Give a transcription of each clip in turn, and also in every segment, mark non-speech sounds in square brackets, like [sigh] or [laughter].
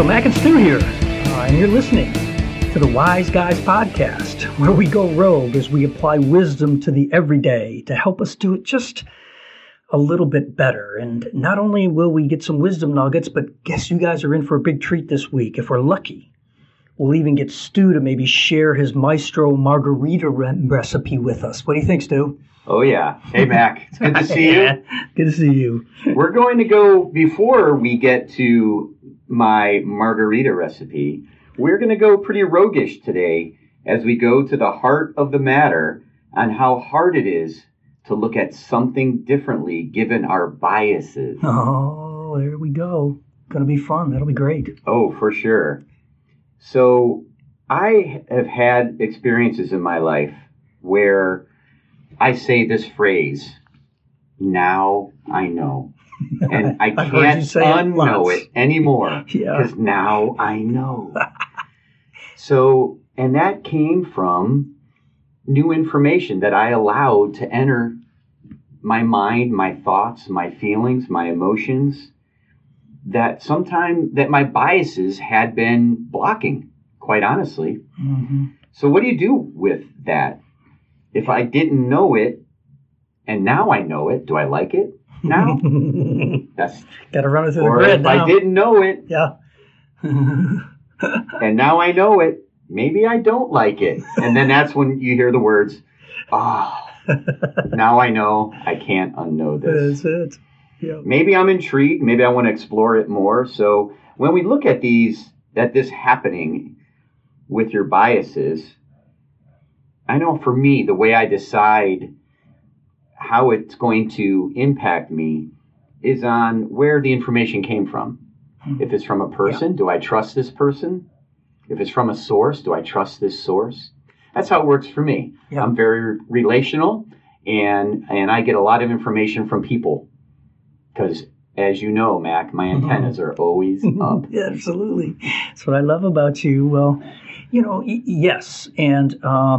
So, Mac and Stu here, uh, and you're listening to the Wise Guys Podcast, where we go rogue as we apply wisdom to the everyday to help us do it just a little bit better. And not only will we get some wisdom nuggets, but guess you guys are in for a big treat this week. If we're lucky, we'll even get Stu to maybe share his Maestro Margarita re- recipe with us. What do you think, Stu? Oh yeah. Hey Mac, it's good to [laughs] see you. Good to see you. We're going to go before we get to my margarita recipe. We're going to go pretty roguish today as we go to the heart of the matter on how hard it is to look at something differently given our biases. [laughs] Oh, there we go. Gonna be fun. That'll be great. Oh, for sure. So, I have had experiences in my life where I say this phrase, now I know. And [laughs] I I've heard you can't it unknow once. it anymore [laughs] Yeah. because now I know. [laughs] so, and that came from new information that I allowed to enter my mind, my thoughts, my feelings, my emotions that sometime that my biases had been blocking, quite honestly. hmm So what do you do with that? If I didn't know it and now I know it, do I like it now? [laughs] That's Got to run it through the grid if now. I didn't know it Yeah. [laughs] and now I know it, maybe I don't like it. And then that's when you hear the words, "Oh, [laughs] now I know I can't unknow this." That's it. Yeah. maybe I'm intrigued. Maybe I want to explore it more. So when we look at these, at this happening with your biases, I know for me, the way I decide how it's going to impact me is on where the information came from. Hmm. If it's from a person, do I trust this person? If it's from a source, do I trust this source? That's how it works for me. Yeah. I'm very relational and and I get a lot of information from people because as you know, Mac, my mm-hmm. antennas are always mm-hmm. up. Yeah, absolutely. That's what I love about you. Well, you know, y- yes, and uh,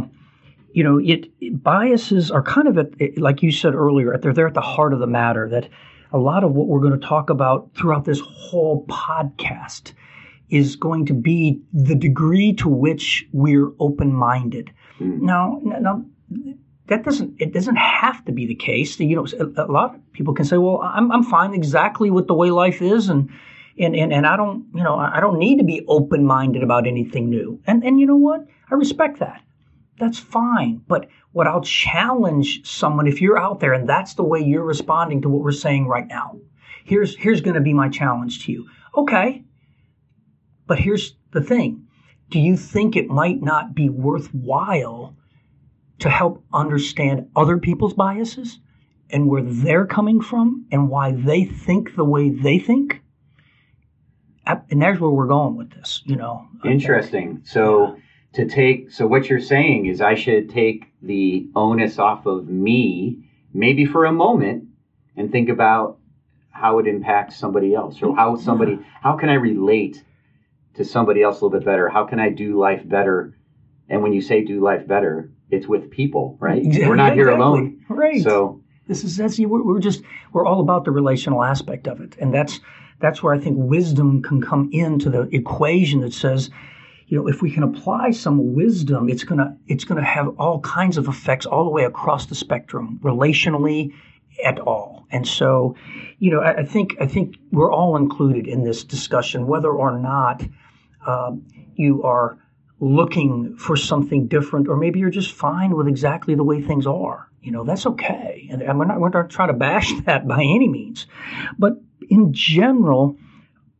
you know, it, it- biases are kind of at, it- like you said earlier. They're they're at the heart of the matter. That a lot of what we're going to talk about throughout this whole podcast is going to be the degree to which we're open-minded. Mm. Now, now that doesn't it doesn't have to be the case. You know, a, a lot of people can say, "Well, I'm I'm fine exactly with the way life is, and and and, and I don't you know I don't need to be open minded about anything new." And and you know what? I respect that. That's fine. But what I'll challenge someone if you're out there and that's the way you're responding to what we're saying right now. Here's here's going to be my challenge to you. Okay. But here's the thing. Do you think it might not be worthwhile to help understand other people's biases and where they're coming from and why they think the way they think? And there's where we're going with this, you know. Interesting. So to take so what you're saying is I should take the onus off of me, maybe for a moment, and think about how it impacts somebody else or how somebody how can I relate to somebody else a little bit better? How can I do life better? And when you say do life better, it's with people, right? Yeah, We're not here alone. Right. So This is that's we're, we're just we're all about the relational aspect of it, and that's that's where I think wisdom can come into the equation that says, you know, if we can apply some wisdom, it's gonna it's gonna have all kinds of effects all the way across the spectrum, relationally, at all. And so, you know, I, I think I think we're all included in this discussion, whether or not um, you are looking for something different, or maybe you're just fine with exactly the way things are. You know, that's okay. And, and we're not we're not trying to bash [laughs] that by any means, but in general,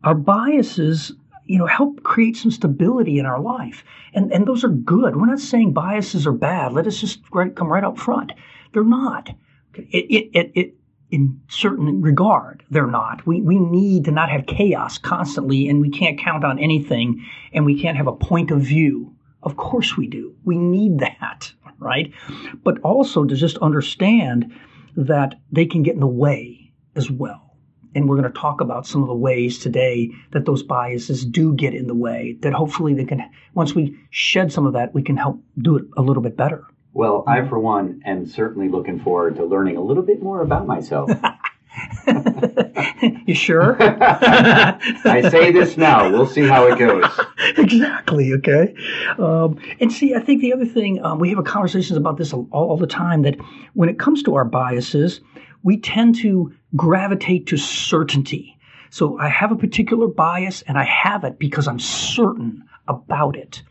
our biases, you know, help create some stability in our life, and and those are good. We're not saying biases are bad. Let us just right, come right up front. They're not. It, it, it, it, in certain regard, they're not. We, we need to not have chaos constantly, and we can't count on anything, and we can't have a point of view. Of course we do. We need that, right? But also to just understand that they can get in the way as well. And we're going to talk about some of the ways today that those biases do get in the way, that hopefully they can, once we shed some of that, we can help do it a little bit better. Well, I, for one, am certainly looking forward to learning a little bit more about myself. [laughs] you sure? [laughs] I say this now. We'll see how it goes. [laughs] exactly. Okay. Um, and see, I think the other thing um, we have conversations about this all, all the time that when it comes to our biases, we tend to gravitate to certainty. So I have a particular bias, and I have it because I'm certain about it.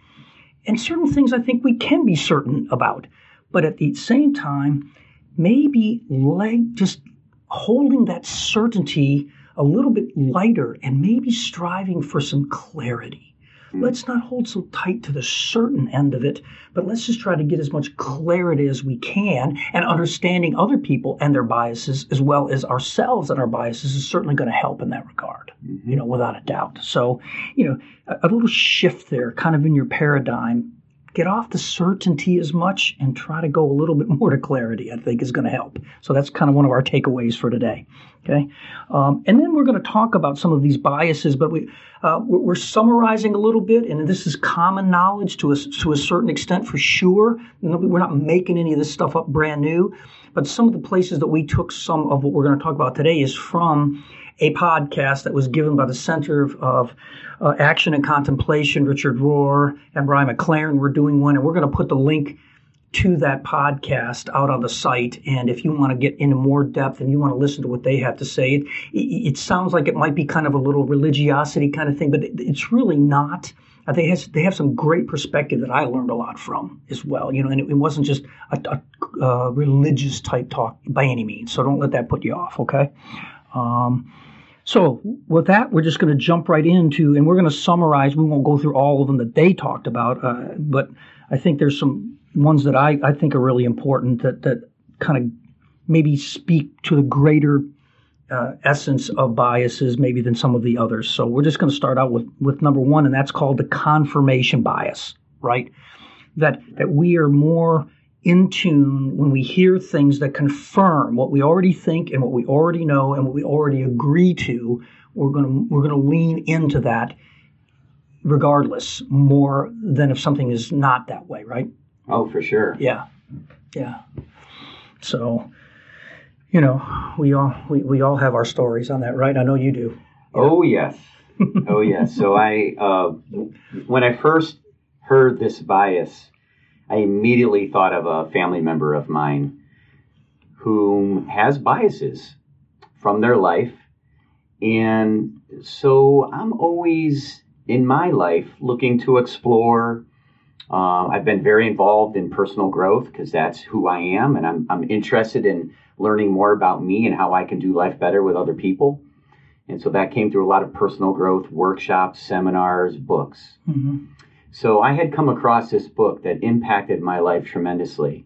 And certain things I think we can be certain about, but at the same time, maybe leg just holding that certainty a little bit lighter and maybe striving for some clarity. Let's not hold so tight to the certain end of it, but let's just try to get as much clarity as we can and understanding other people and their biases as well as ourselves and our biases is certainly going to help in that regard, mm-hmm. you know, without a doubt. So, you know, a, a little shift there kind of in your paradigm get off the certainty as much and try to go a little bit [laughs] more to clarity, I think is going to help. So that's kind of one of our takeaways for today. Okay. Um, and then we're going to talk about some of these biases, but we, uh, we're, summarizing a little bit, and this is common knowledge to a, to a certain extent for sure. We're not making any of this stuff up brand new, but some of the places that we took some of what we're going to talk about today is from a podcast that was given by the Center of, of uh, Action and Contemplation. Richard Rohr and Brian McLaren were doing one, and we're going to put the link to that podcast out on the site. And if you want to get into more depth and you want to listen to what they have to say, it, it, sounds like it might be kind of a little religiosity kind of thing, but it, it's really not. They have, they have some great perspective that I learned a lot from as well. You know, and it, it wasn't just a, a, a, religious type talk by any means. So don't let that put you off. Okay. Um, so with that, we're just going to jump right into, and we're going to summarize. We won't go through all of them that they talked about, uh, but I think there's some ones that I, I think are really important that that kind of maybe speak to the greater uh, essence of biases maybe than some of the others. So we're just going to start out with with number one, and that's called the confirmation bias, right? That that we are more in tune when we hear things that confirm what we already think and what we already know and what we already agree to we're going to we're going to lean into that regardless more than if something is not that way right? Oh for sure. Yeah. Yeah. So you know we all we, we all have our stories on that right? I know you do. Yeah. oh yes. Oh yes. So i uh, when i first heard this bias I immediately thought of a family member of mine who has biases from their life. And so I'm always in my life looking to explore. Uh, I've been very involved in personal growth because that's who I am, and I'm, I'm interested in learning more about me and how I can do life better with other people. And so that came through a lot of personal growth workshops, seminars, books. Mm-hmm. So I had come across this book that impacted my life tremendously.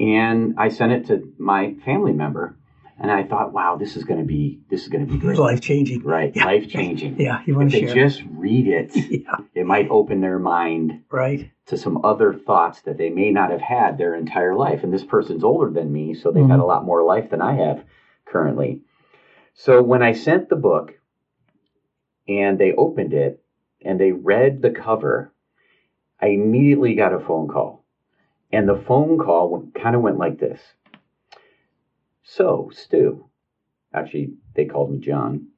And I sent it to my family member. And I thought, wow, this is going to be this is going to be great. Life changing, right? Yeah. Life changing. [laughs] Yeah, you want if to they just read it, [laughs] yeah. it might open their mind, right, to some other thoughts that they may not have had their entire life. And this person's older than me, so they've mm-hmm. had a lot more life than I have currently. So when I sent the book, and they opened it, and they read the cover, I immediately got a phone call. And the phone call kind of went like this So, Stu, actually, they called me John.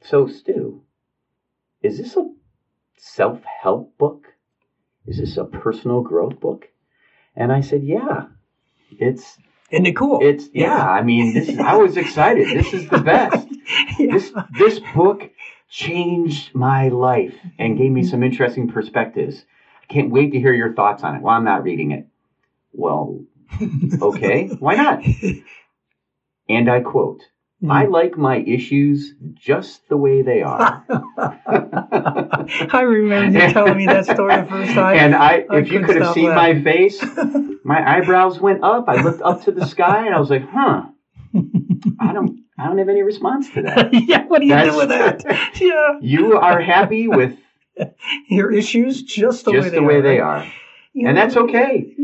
So, Stu, is this a self help book? Is this a personal growth book? And I said, Yeah, it's. Isn't it cool? It's yeah. yeah I mean, this is, I was excited. This is the best. [laughs] yeah. This this book changed my life and gave me some interesting perspectives. Can't wait to hear your thoughts on it. Well, I'm not reading it. Well, [laughs] okay, why not? And I quote, mm. I like my issues just the way they are. [laughs] I remember you telling me that story the first time. And I, I if you could have seen laughing. my face, [laughs] my eyebrows went up. I looked up to the sky and I was like, huh. I don't I don't have any response to that. yeah, what do you That's, do with that? yeah. You are happy with [laughs] your issues just the just way they the way are. they are. You and know, that's okay.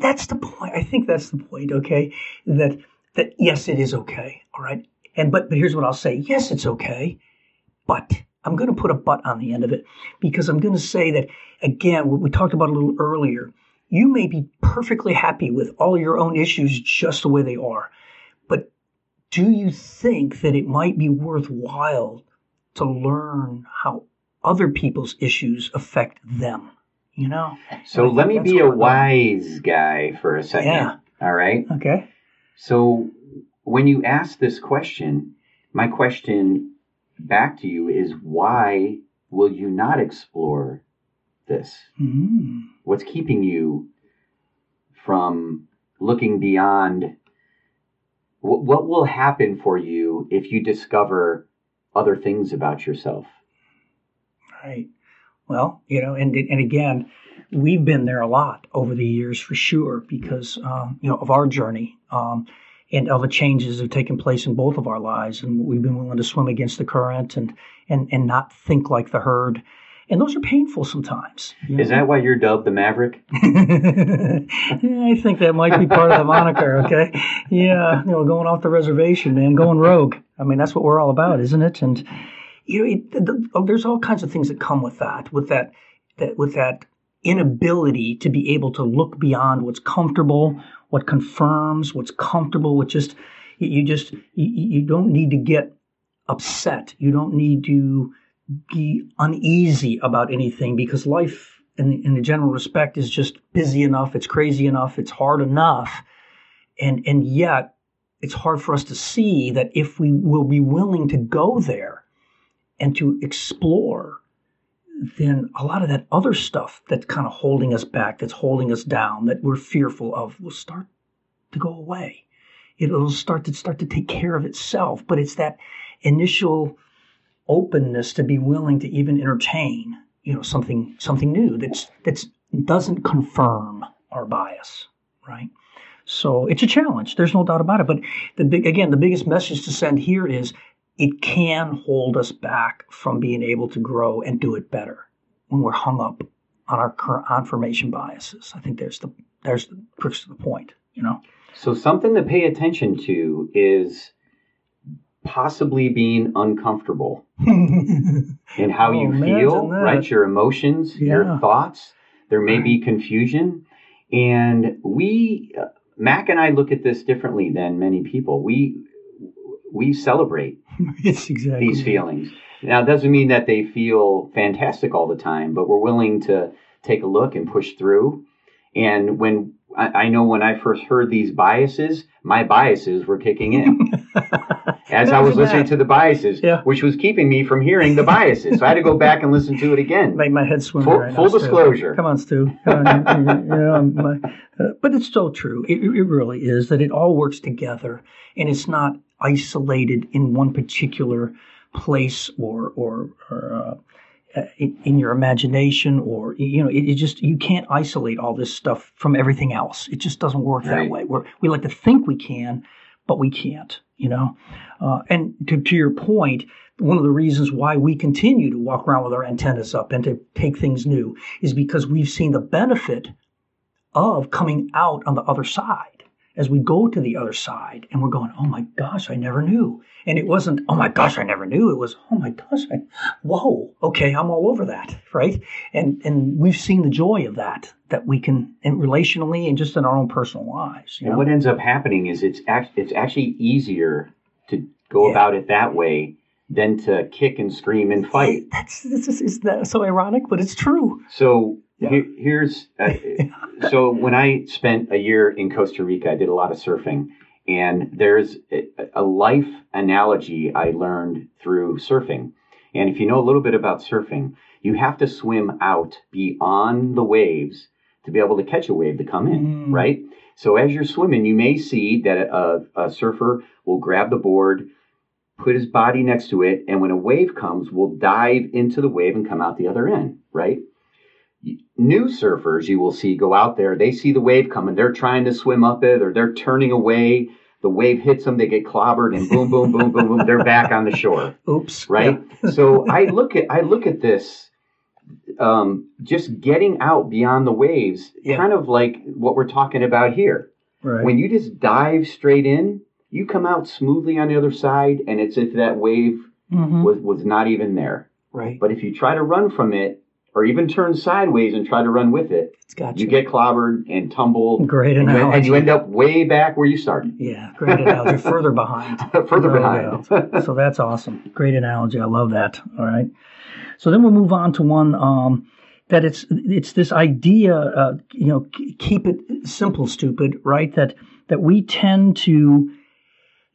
That's the point. I think that's the point. Okay, that that yes, it is okay. All right, and but but here's what I'll say. Yes, it's okay, but I'm going to put a but on the end of it because I'm going to say that again. What we talked about a little earlier. You may be perfectly happy with all your own issues just the way they are, but do you think that it might be worthwhile to learn how other people's issues affect them? You know? So let me be a where we're going. wise guy for a second. Yeah. All right. Okay. So when you ask this question, my question back to you is why will you not explore this? Mm. What's keeping you from looking beyond? What, what will happen for you if you discover other things about yourself? Right. Well, you know, and and again, we've been there a lot over the years for sure because um, you know of our journey um, and of the changes that have taken place in both of our lives, and we've been willing to swim against the current and and and not think like the herd, and those are painful sometimes. you Is that why you're dubbed the Maverick? [laughs] yeah, I think that might be part of the moniker. Okay, yeah, you know, going off the reservation, man, going rogue. I mean, that's what we're all about, isn't it? And you know, it, the, the, there's all kinds of things that come with that, with that, that, with that inability to be able to look beyond what's comfortable, what confirms, what's comfortable. With just you, you just you, you don't need to get upset. You don't need to be uneasy about anything because life in, in the general respect is just busy enough it's crazy enough it's hard enough and and yet it's hard for us to see that if we will be willing to go there and to explore then a lot of that other stuff that's kind of holding us back that's holding us down that we're fearful of will start to go away. It'll start to start to take care of itself but it's that initial openness to be willing to even entertain you know something something new that's that's doesn't confirm our bias right? So it's a challenge there's no doubt about it but the big again the biggest message to send here is it can hold us back from being able to grow and do it better when we're hung up on our current confirmation biases i think there's the there's the crux of the point you know So something to pay attention to is possibly being uncomfortable [laughs] in how Oh, you feel, that. right? Your emotions, Yeah. your thoughts. There may be confusion. And we, uh, Mac and I look at this differently than many people. We, we celebrate [laughs] it's exactly these feelings. Now, it doesn't mean that they feel fantastic all the time, but we're willing to take a look and push through. And when I, I know when I first heard these biases, my biases were kicking in [laughs] as I was listening to the biases, Yeah. which was keeping me from hearing the biases. So I had to go back and listen to it again. Make my head swim. Full- right now, full Stu. disclosure. Come on, Stu. Come on, you- you know, my- uh, but it's so true. It, it really is that it all works together, and it's not isolated in one particular place or or, or uh, in, in your imagination or you know it, it just you can't isolate all this stuff from everything else. It just doesn't work that way. We're, we like to think we can, but we can't. You know, uh, and to, to your point, one of the reasons why we continue to walk around with our antennas up and to take things new is because we've seen the benefit of coming out on the other side. As we go to the other side and we're going, oh my gosh, I never knew. And it wasn't, oh my gosh, I never knew. It was, oh my gosh, I, whoa, okay, I'm all over that, right? And and we've seen the joy of that, that we can, and relationally and just in our own personal lives. You And know? what ends up happening is it's act- it's actually easier to go Yeah. about it that way than to kick and scream and fight. That's, that's just, is that so ironic? But it's true. So Yeah. here, here's uh, so when I spent a year in Costa Rica, I did a lot of surfing, and there's a, a life analogy I learned through surfing. And if you know a little bit about surfing, you have to swim out beyond the waves to be able to catch a wave to come in, Mm. right? So as you're swimming, you may see that a, a surfer will grab the board, put his body next to it, and when a wave comes, will dive into the wave and come out the other end, right? New surfers you will see go out there, they see the wave coming, they're trying to swim up it or they're turning away. The wave hits them, they get clobbered, and boom, boom, boom, boom, boom, they're back on the shore [laughs] Oops. right? so I look at I look at this, um, just getting out beyond the waves, Yeah. kind of like what we're talking about here. Right. When you just dive straight in, you come out smoothly on the other side, and it's if that wave Mhm. was was not even there. Right. But if you try to run from it or even turn sideways and try to run with it, It's got you you. get clobbered and tumbled. Great and you, analogy. and you end up way back where you started. Yeah, great analogy. [laughs] Further behind. Further behind. so that's awesome. Great analogy. I love that. All right. So then we'll move on to one um, that it's it's this idea. Uh, you know, keep it simple, stupid. Right. That that we tend to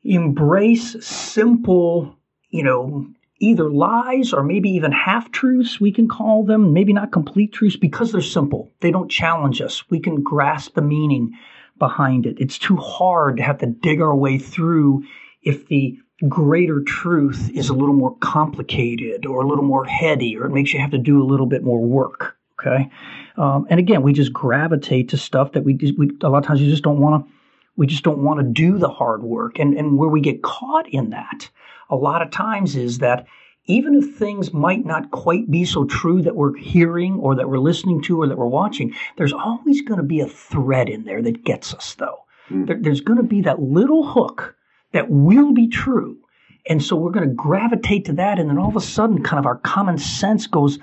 embrace simple. You know. Either lies or maybe even half truths, we can call them, maybe not complete truths because they're simple. They don't challenge us. We can grasp the meaning behind it. It's too hard to have to dig our way through if the greater truth is a little more complicated or a little more heady or it makes you have to do a little bit more work. Okay. Um, and again, we just gravitate to stuff that we, we a lot of times you just don't want to we just don't want to do the hard work. And, and where we get caught in that a lot of times is that even if things might not quite be so true that we're hearing or that we're listening to or that we're watching, there's always going to be a thread in there that gets us, though. Mm. There, there's going to be that little hook that will be true. And so we're going to gravitate to that. And then all of a sudden, kind of our common sense goes,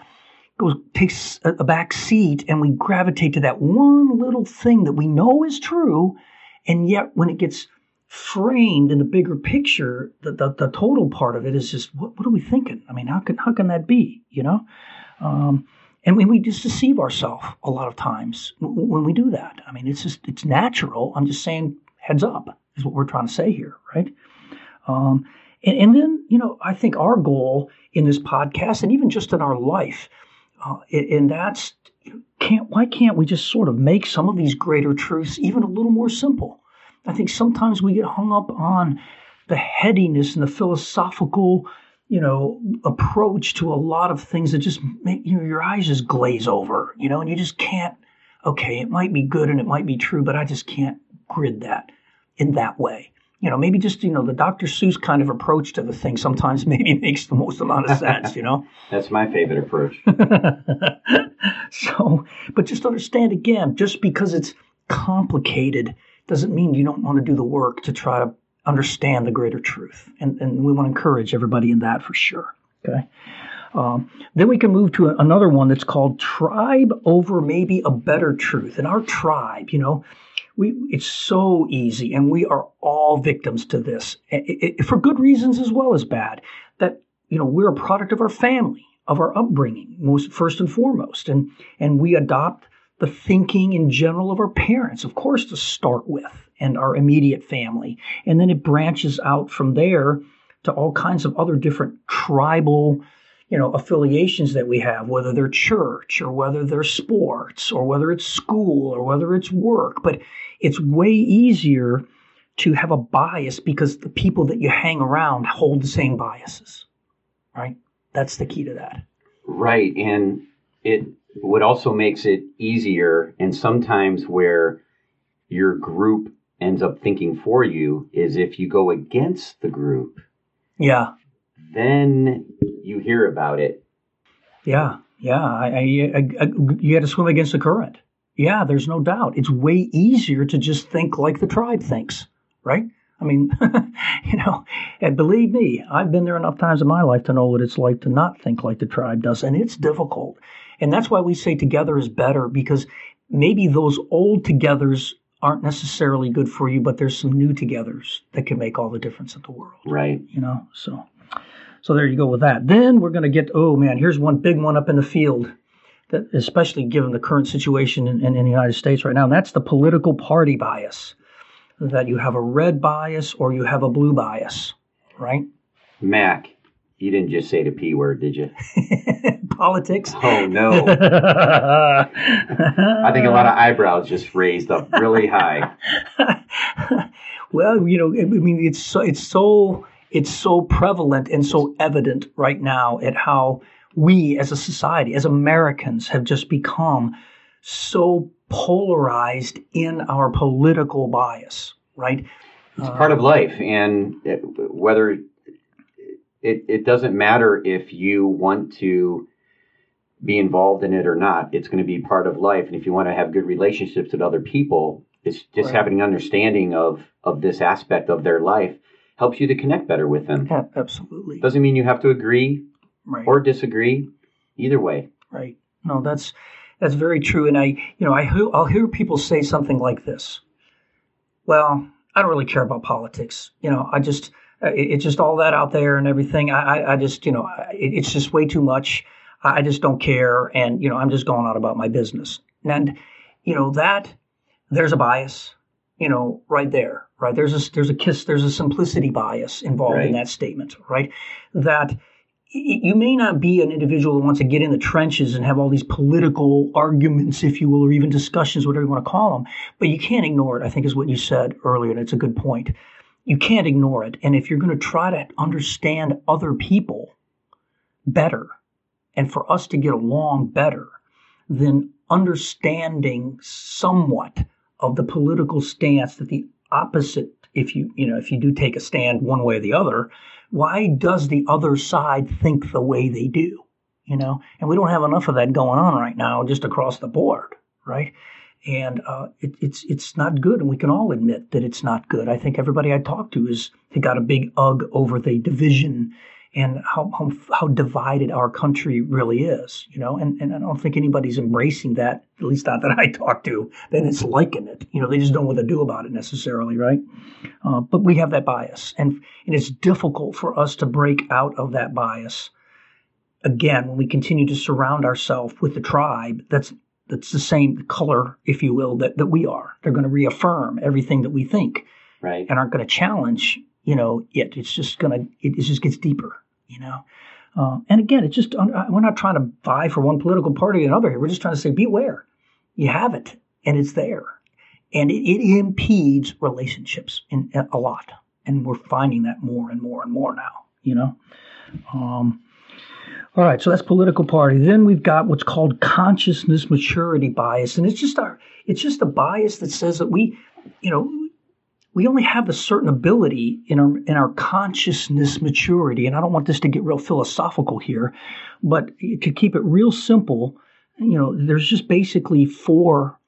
goes takes a, a back seat and we gravitate to that one little thing that we know is true. And yet, when it gets framed in the bigger picture, the, the, the total part of it is just what, what are we thinking? I mean, how can how can that be? You know, um, and we, we just deceive ourselves a lot of times when we do that. I mean, it's just it's natural. I'm just saying, heads up is what we're trying to say here, right? Um, and, and then you know, I think our goal in this podcast and even just in our life, uh, and that's can't why can't we just sort of make some of these greater truths even a little more simple? I think sometimes we get hung up on the headiness and the philosophical, you know, approach to a lot of things that just make you know, your eyes just glaze over, you know, and you just can't. Okay, it might be good and it might be true, but I just can't grid that in that way. You know, maybe just you know the Dr. Seuss kind of approach to the thing sometimes [laughs] maybe makes the most amount of sense. You know. [laughs] That's my favorite approach. [laughs] so, but just understand again, just because it's complicated doesn't mean you don't want to do the work to try to understand the greater truth. And, and we want to encourage everybody in that for sure. Okay. Um, then we can move to another one that's called tribe over maybe a better truth. And our tribe, you know, we it's so easy, and we are all victims to this i- i- for good reasons as well as bad. That you know we're a product of our family, of our upbringing, most first and foremost, and and we adopt the thinking in general of our parents, of course, to start with, and our immediate family, and then it branches out from there to all kinds of other different tribal you know affiliations that we have whether they're church or whether they're sports or whether it's school or whether it's work. But it's way easier to have a bias because the people that you hang around hold the same biases right? That's the key to that. Right, and it what also makes it easier, and sometimes where your group ends up thinking for you is if you go against the group, yeah. then you hear about it. yeah yeah I, I, I, you got to swim against the current yeah there's no doubt it's way easier to just think like the tribe thinks right I mean, [laughs] you know, and believe me, I've been there enough times in my life to know what it's like to not think like the tribe does, and it's difficult. And that's why we say together is better because maybe those old togethers aren't necessarily good for you, but there's some new togethers that can make all the difference in the world, Right. you know? So, so there you go with that. Then we're going to get, oh man, here's one big one up in the field. That, especially given the current situation in, in, in the United States right now, and that's the political party bias that you have a red bias or you have a blue bias, right? Mac, you didn't just say the P word, did you? [laughs] Politics. Oh no. [laughs] I think a lot of eyebrows just raised up really high. [laughs] well, you know, I mean, it's so, it's so it's so prevalent and so evident right now at how we as a society, as Americans, have just become so polarized in our political bias, right? It's part of uh, life, and it, whether it, it doesn't matter if you want to be involved in it or not, it's going to be part of life. And if you want to have good relationships with other people, it's just Right. having an understanding of of this aspect of their life helps you to connect better with them. Yeah, absolutely. Doesn't mean you have to agree Right. or disagree. Either way, Right. no, that's that's very true. And I, you know, I I'll hear people say something like this. Well, I don't really care about politics. You know, I just uh, it's just all that out there and everything. I, I just, you know, it's just way too much. I just don't care, and you know, I'm just going on about my business. And you know that there's a bias, you know, right there, right? There's a there's a kiss, there's a simplicity bias involved right. in that statement, right? That you may not be an individual that wants to get in the trenches and have all these political arguments, if you will, or even discussions, whatever you want to call them, but you can't ignore it. I think is what you said earlier, and it's a good point. You can't ignore it, and if you're going to try to understand other people better, and for us to get along better, then understanding somewhat of the political stance that the opposite if you you know if you do take a stand one way or the other why does the other side think the way they do you know? And we don't have enough of that going on right now just across the board right? And uh, it, it's it's not good and we can all admit that it's not good. I think everybody i talk to is they got a big ugh over the division and how, how, how divided our country really is, you know, and, and I don't think anybody's embracing that, at least not that I talk to, then it's liking it. You know, they just don't know what to do about it necessarily, right? Uh, but we have that bias, and, and it's difficult for us to break out of that bias. Again, when we continue to surround ourselves with the tribe that's that's the same color, if you will, that, that we are. They're going to reaffirm everything that we think, right, and aren't going to challenge you know it. It's just going to it, it just gets deeper you know. Uh, and again, it's just we're not trying to vie for one political party or another here. We're just trying to say, beware, you have it, and it's there, and it, it impedes relationships in, in, a lot, and we're finding that more and more and more now. You know. Um, all right, so that's political party. Then we've got what's called consciousness maturity bias, and it's just our it's just a bias that says that we, you know, we only have a certain ability in our in our consciousness maturity and i don't want this to get real philosophical here but to keep it real simple you know there's just basically four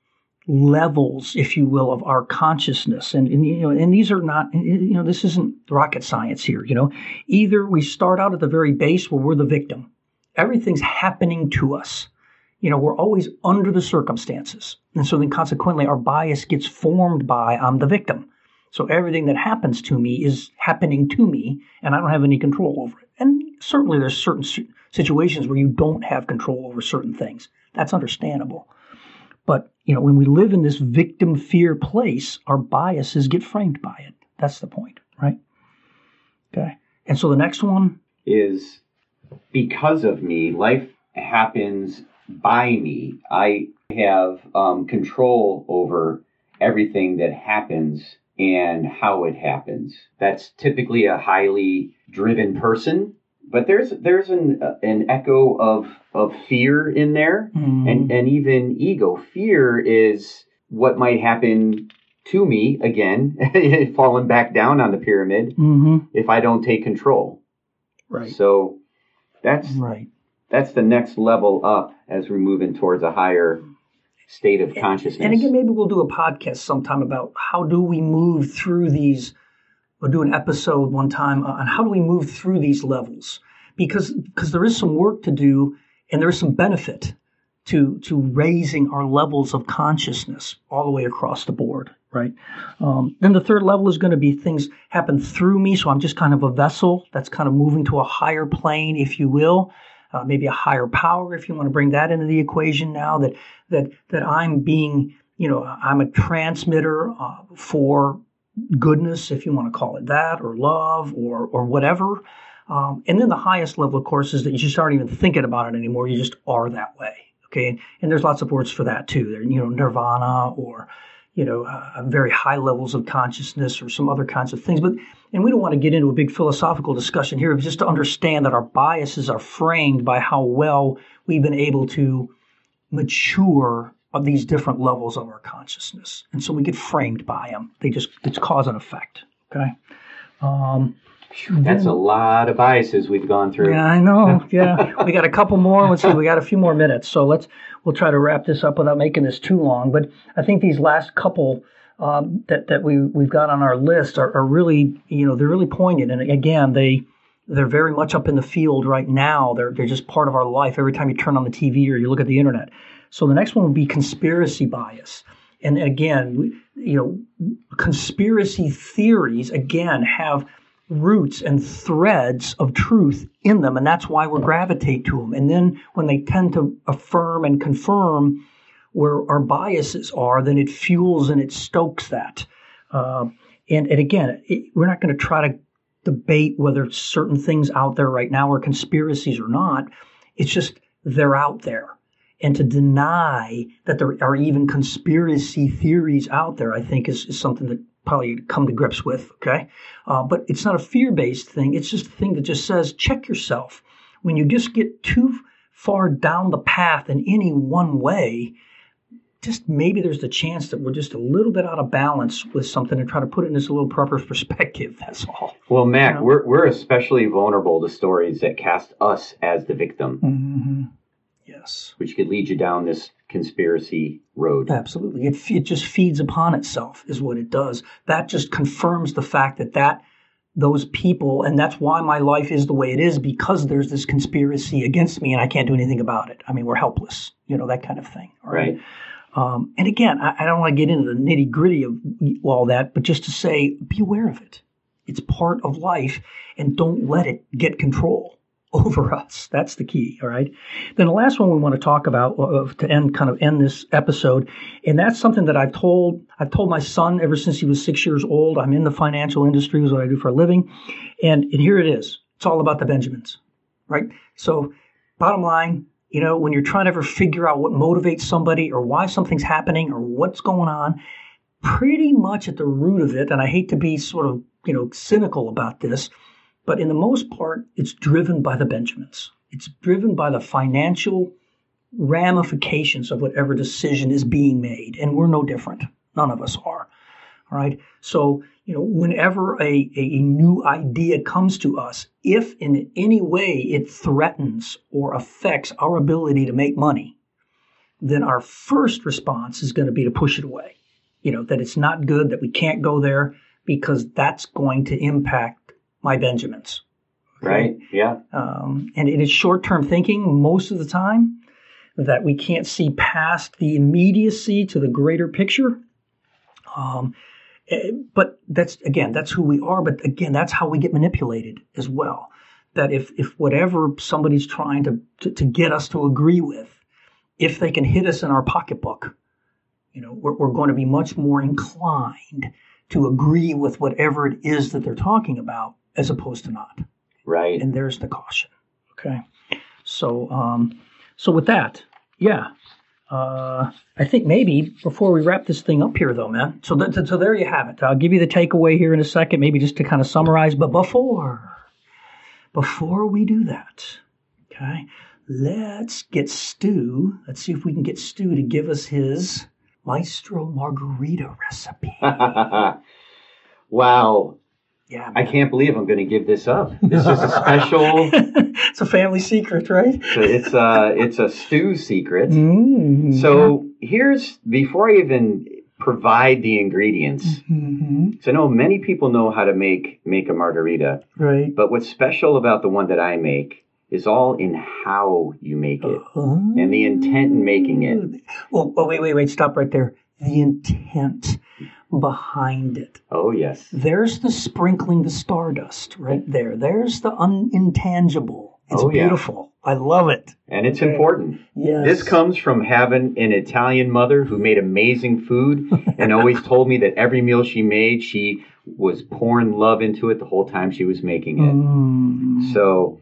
levels if you will of our consciousness. And, and you know and these are not you know this isn't rocket science here you know. Either we start out at the very base where we're the victim. Everything's happening to us. You know we're always under the circumstances. And so then consequently our bias gets formed by i'm the victim so everything that happens to me is happening to me, and I don't have any control over it. And certainly there's certain situations where you don't have control over certain things. That's understandable. But you know, when we live in this victim fear place, our biases get framed by it. That's the point, right? Okay. And so the next one is because of me, life happens by me. I have um, control over everything that happens and how it happens. That's typically a highly driven person, but there's there's an uh, an echo of of fear in there, mm. and and even ego. Fear is what might happen to me again, [laughs] falling back down on the pyramid mm-hmm. if I don't take control. Right. So that's right. That's the next level up as we're moving towards a higher state of consciousness. And, again, maybe we'll do a podcast sometime about how do we move through these. We'll do an episode one time on how do we move through these levels because because there is some work to do and there is some benefit to to raising our levels of consciousness all the way across the board right um, then the third level is going to be things happen through me so i'm just kind of a vessel that's kind of moving to a higher plane if you will uh, maybe a higher power if you want to bring that into the equation now that that that I'm being you know I'm a transmitter uh, for goodness if you want to call it that or love or or whatever. Um, and then the highest level of course is that you just aren't even thinking about it anymore you just are that way okay? And, and there's lots of words for that too there you know nirvana or you know uh, very high levels of consciousness or some other kinds of things but and we don't want to get into a big philosophical discussion here, just to understand that our biases are framed by how well we've been able to mature of these different levels of our consciousness. And so we get framed by them. They just, it's cause and effect. Okay. Um, that's a lot of biases we've gone through. Yeah, I know. [laughs] Yeah, we got a couple more. Let's see, we got a few more minutes, so let's we'll try to wrap this up without making this too long. But I think these last couple um, that that we we've got on our list are, are, really you know they're really poignant and again they they're very much up in the field right now. They're they're just part of our life. Every time you turn on the TV or you look at the internet. So the next one would be conspiracy bias. And again, you know, conspiracy theories again have roots and threads of truth in them, and that's why we gravitate to them. And then when they tend to affirm and confirm where our biases are, then it fuels and it stokes that. Uh, and, and again, it, we're not going to try to debate whether certain things out there right now are conspiracies or not. It's just they're out there. And to deny that there are even conspiracy theories out there, I think, is, is something that probably come to grips with. Okay, uh, but it's not a fear-based thing. It's just a thing that just says check yourself. When you just get too far down the path in any one way, just maybe there's the chance that we're just a little bit out of balance with something and try to put it in this little proper [laughs] perspective. That's all. Well, Mac, you know? we're we're especially vulnerable to stories that cast us as the victim. Mm-hmm. Yes, which could lead you down this conspiracy road. Absolutely. It, it just feeds upon itself, is what it does. That just confirms the fact that that those people, and that's why my life is the way it is because there's this conspiracy against me and I can't do anything about it. I mean, we're helpless, you know, that kind of thing. Right. Um, and again, I, I don't want to get into the nitty gritty of all that, but just to say, be aware of it. It's part of life and don't let it get control over [laughs] us. That's the key. All right. Then the last one we want to talk about uh, to end kind of end this episode, and that's something that I've told I've told my son ever since he was six years old. I'm in the financial industry, is what I do for a living, and and here it is. It's all about the Benjamins, right? So, bottom line, you know, when you're trying to ever figure out what motivates somebody or why something's happening or what's going on, pretty much at the root of it, and I hate to be sort of you know cynical about this but in the most part, it's driven by the Benjamins. It's driven by the financial ramifications of whatever decision is being made. And we're no different. None of us are. All right. So, you know, whenever a, a new idea comes to us, if in any way it threatens or affects our ability to make money, then our first response is going to be to push it away. You know, that it's not good, that we can't go there because that's going to impact my Benjamins. Okay? Right. Yeah. Um, and it is short term thinking most of the time that we can't see past the immediacy to the greater picture. Um, eh, but that's again, that's who we are. But again, that's how we get manipulated as well. That if if whatever somebody's trying to, to, to get us to agree with, if they can hit us in our pocketbook, you know, we're, we're going to be much more inclined to agree with whatever it is that they're talking about as opposed to not. Right. And there's the caution. Okay. So, um, so with that, yeah, uh, I think maybe before we wrap this thing up here, though, man. So, th- so there you have it. I'll give you the takeaway here in a second, maybe just to kind of summarize. But before, before we do that, okay, let's get Stu. Let's see if we can get Stu to give us his Maestro Margarita recipe. [laughs] wow. Yeah, I can't believe I'm going to give this up. This is a special. [laughs] it's a family secret, right? so it's a it's a Stu secret. Mm-hmm. So here's before I even provide the ingredients. Mm-hmm. So I know many people know how to make make a margarita, right? But what's special about the one that I make is all in how you make it uh-huh. and the intent in making it. Well, well, wait, wait, wait, stop right there. The intent behind it. Oh, yes. There's the sprinkling the stardust right there. There's the unintangible. It's oh, beautiful. Yeah. I love it. And it's okay. important. Yes. This comes from having an Italian mother who made amazing food [laughs] and always told me that every meal she made, she was pouring love into it the whole time she was making it. Mm. So,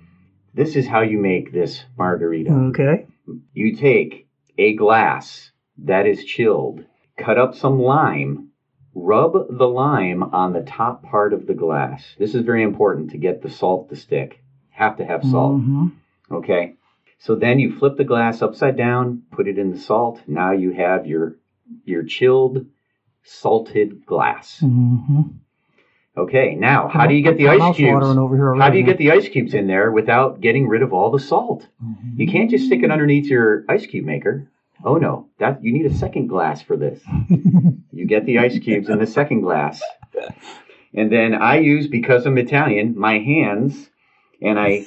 this is how you make this margarita. Okay. You take a glass that is chilled, cut up some lime, Rub the lime on the top part of the glass. This is very important to get the salt to stick. Have to have salt. Mm-hmm. Okay. So then you flip the glass upside down, put it in the salt. Now you have your your chilled salted glass. Mm-hmm. Okay, now how do you get the ice cubes? how do you get the ice cubes in there without getting rid of all the salt? Mm-hmm. You can't just stick it underneath your ice cube maker. Oh no, that you need a second glass for this. [laughs] you get the ice cubes in the second glass. And then I use, because I'm Italian, my hands, and I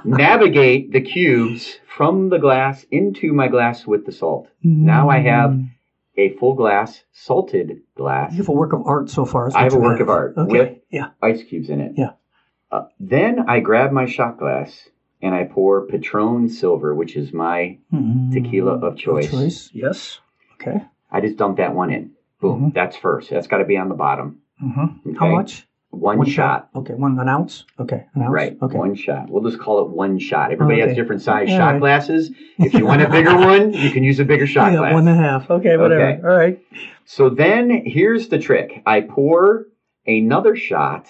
[laughs] navigate the cubes from the glass into my glass with the salt. Now I have a full glass, salted glass, You have a work of art so far. I have a work of art Okay. with- yeah. ice cubes in it. Yeah. Uh, then I grab my shot glass and I pour Patron Silver, which is my Mm, tequila of choice. Choice, Yes. Okay. I just dump that one in. Boom. Mhm. That's first. That's got to be on the bottom. hmm How much? One, shot. Okay. One an ounce. Okay. An ounce. Right. Okay. One shot. We'll just call it one shot. Everybody has different size All shot right. glasses. If you want a bigger [laughs] one, you can use a bigger shot yeah, glass. one and a half. Okay. Whatever. Okay. All right. So then here's the trick. I pour another shot,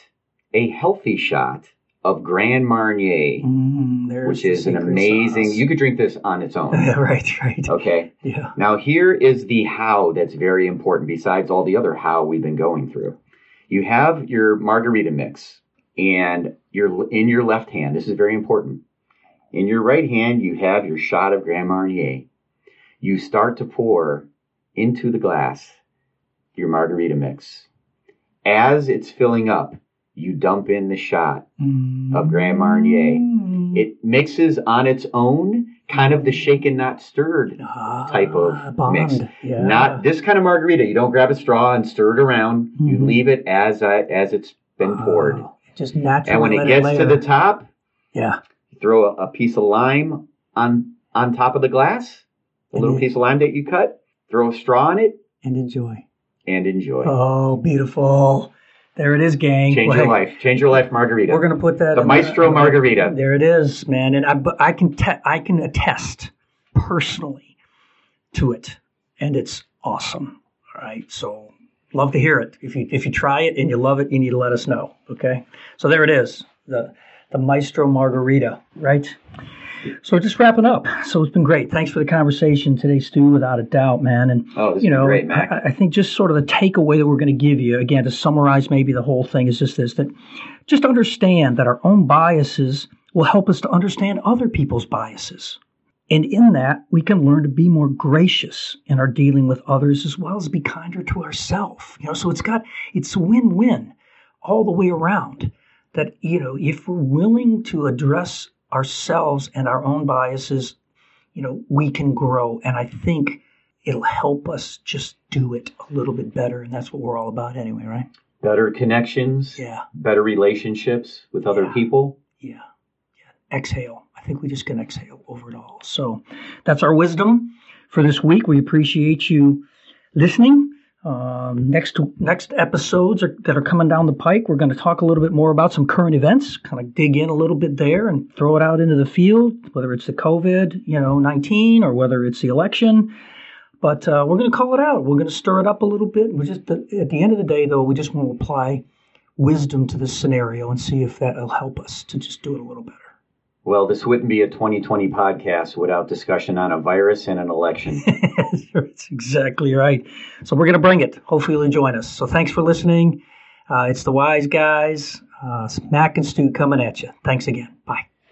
a healthy shot of Grand Marnier, Mm, which is an amazing. sauce. You could drink this on its own. [laughs] Right. Right. Okay. Yeah. Now here is the how that's very important besides all the other how we've been going through. You have your margarita mix and you're in your left hand. This is very important. In your right hand you have your shot of Grand Marnier. You start to pour into the glass your margarita mix. As it's filling up, you dump in the shot of Grand Marnier. It mixes on its own, kind of the shaken not stirred type of Ah, bond. mix. Yeah. Not this kind of margarita. You don't grab a straw and stir it around. You Mhm. leave it as uh, as it's been poured. Oh, just naturally. and when it gets to the top, yeah. throw a, a piece of lime on on top of the glass. A And little piece of lime that you cut. Throw a straw in it And enjoy. and enjoy. Oh, beautiful. There it is, gang. Change Well, your life. Change your life, margarita. We're gonna put that the Maestro Margarita. There it is, man, and I, but I can te- I can attest personally to it, and it's awesome. All right, so love to hear it. If you if you try it and you love it, you need to let us know. Okay, so there it is, the the Maestro Margarita, right? So just wrapping up. So it's been great. Thanks for the conversation today, Stu. Without a doubt, man. And Oh, you know, great. I, I think just sort of the takeaway that we're going to give you, again, to summarize maybe the whole thing is just this that just understand that our own biases will help us to understand other people's biases. And in that, we can learn to be more gracious in our dealing with others as well as be kinder to ourselves. You know, so it's got it's win-win all the way around. That, you know, if we're willing to address ourselves and our own biases, you know, we can grow. And I think it'll help us just do it a little bit better. And that's what we're all about anyway, right? Better connections. Yeah. Better relationships with other Yeah. people. Yeah. yeah. Exhale. I think we just can exhale over it all. So that's our wisdom for this week. We appreciate you listening. Um, next next episodes are, that are coming down the pike, we're going to talk a little bit more about some current events, kind of dig in a little bit there and throw it out into the field, whether it's the COVID, you know, 19 or whether it's the election. But uh, we're going to call it out. We're going to stir it up a little bit. We just at the end of the day, though, we just want to apply wisdom to this scenario and see if that'll help us to just do it a little better. Well, this wouldn't be a 2020 podcast without discussion on a virus and an election. [laughs] That's exactly right. So we're going to bring it. Hopefully, you'll join us. So thanks for listening. Uh, it's the Wise Guys, uh, Mac and Stu coming at you. Thanks again. Bye.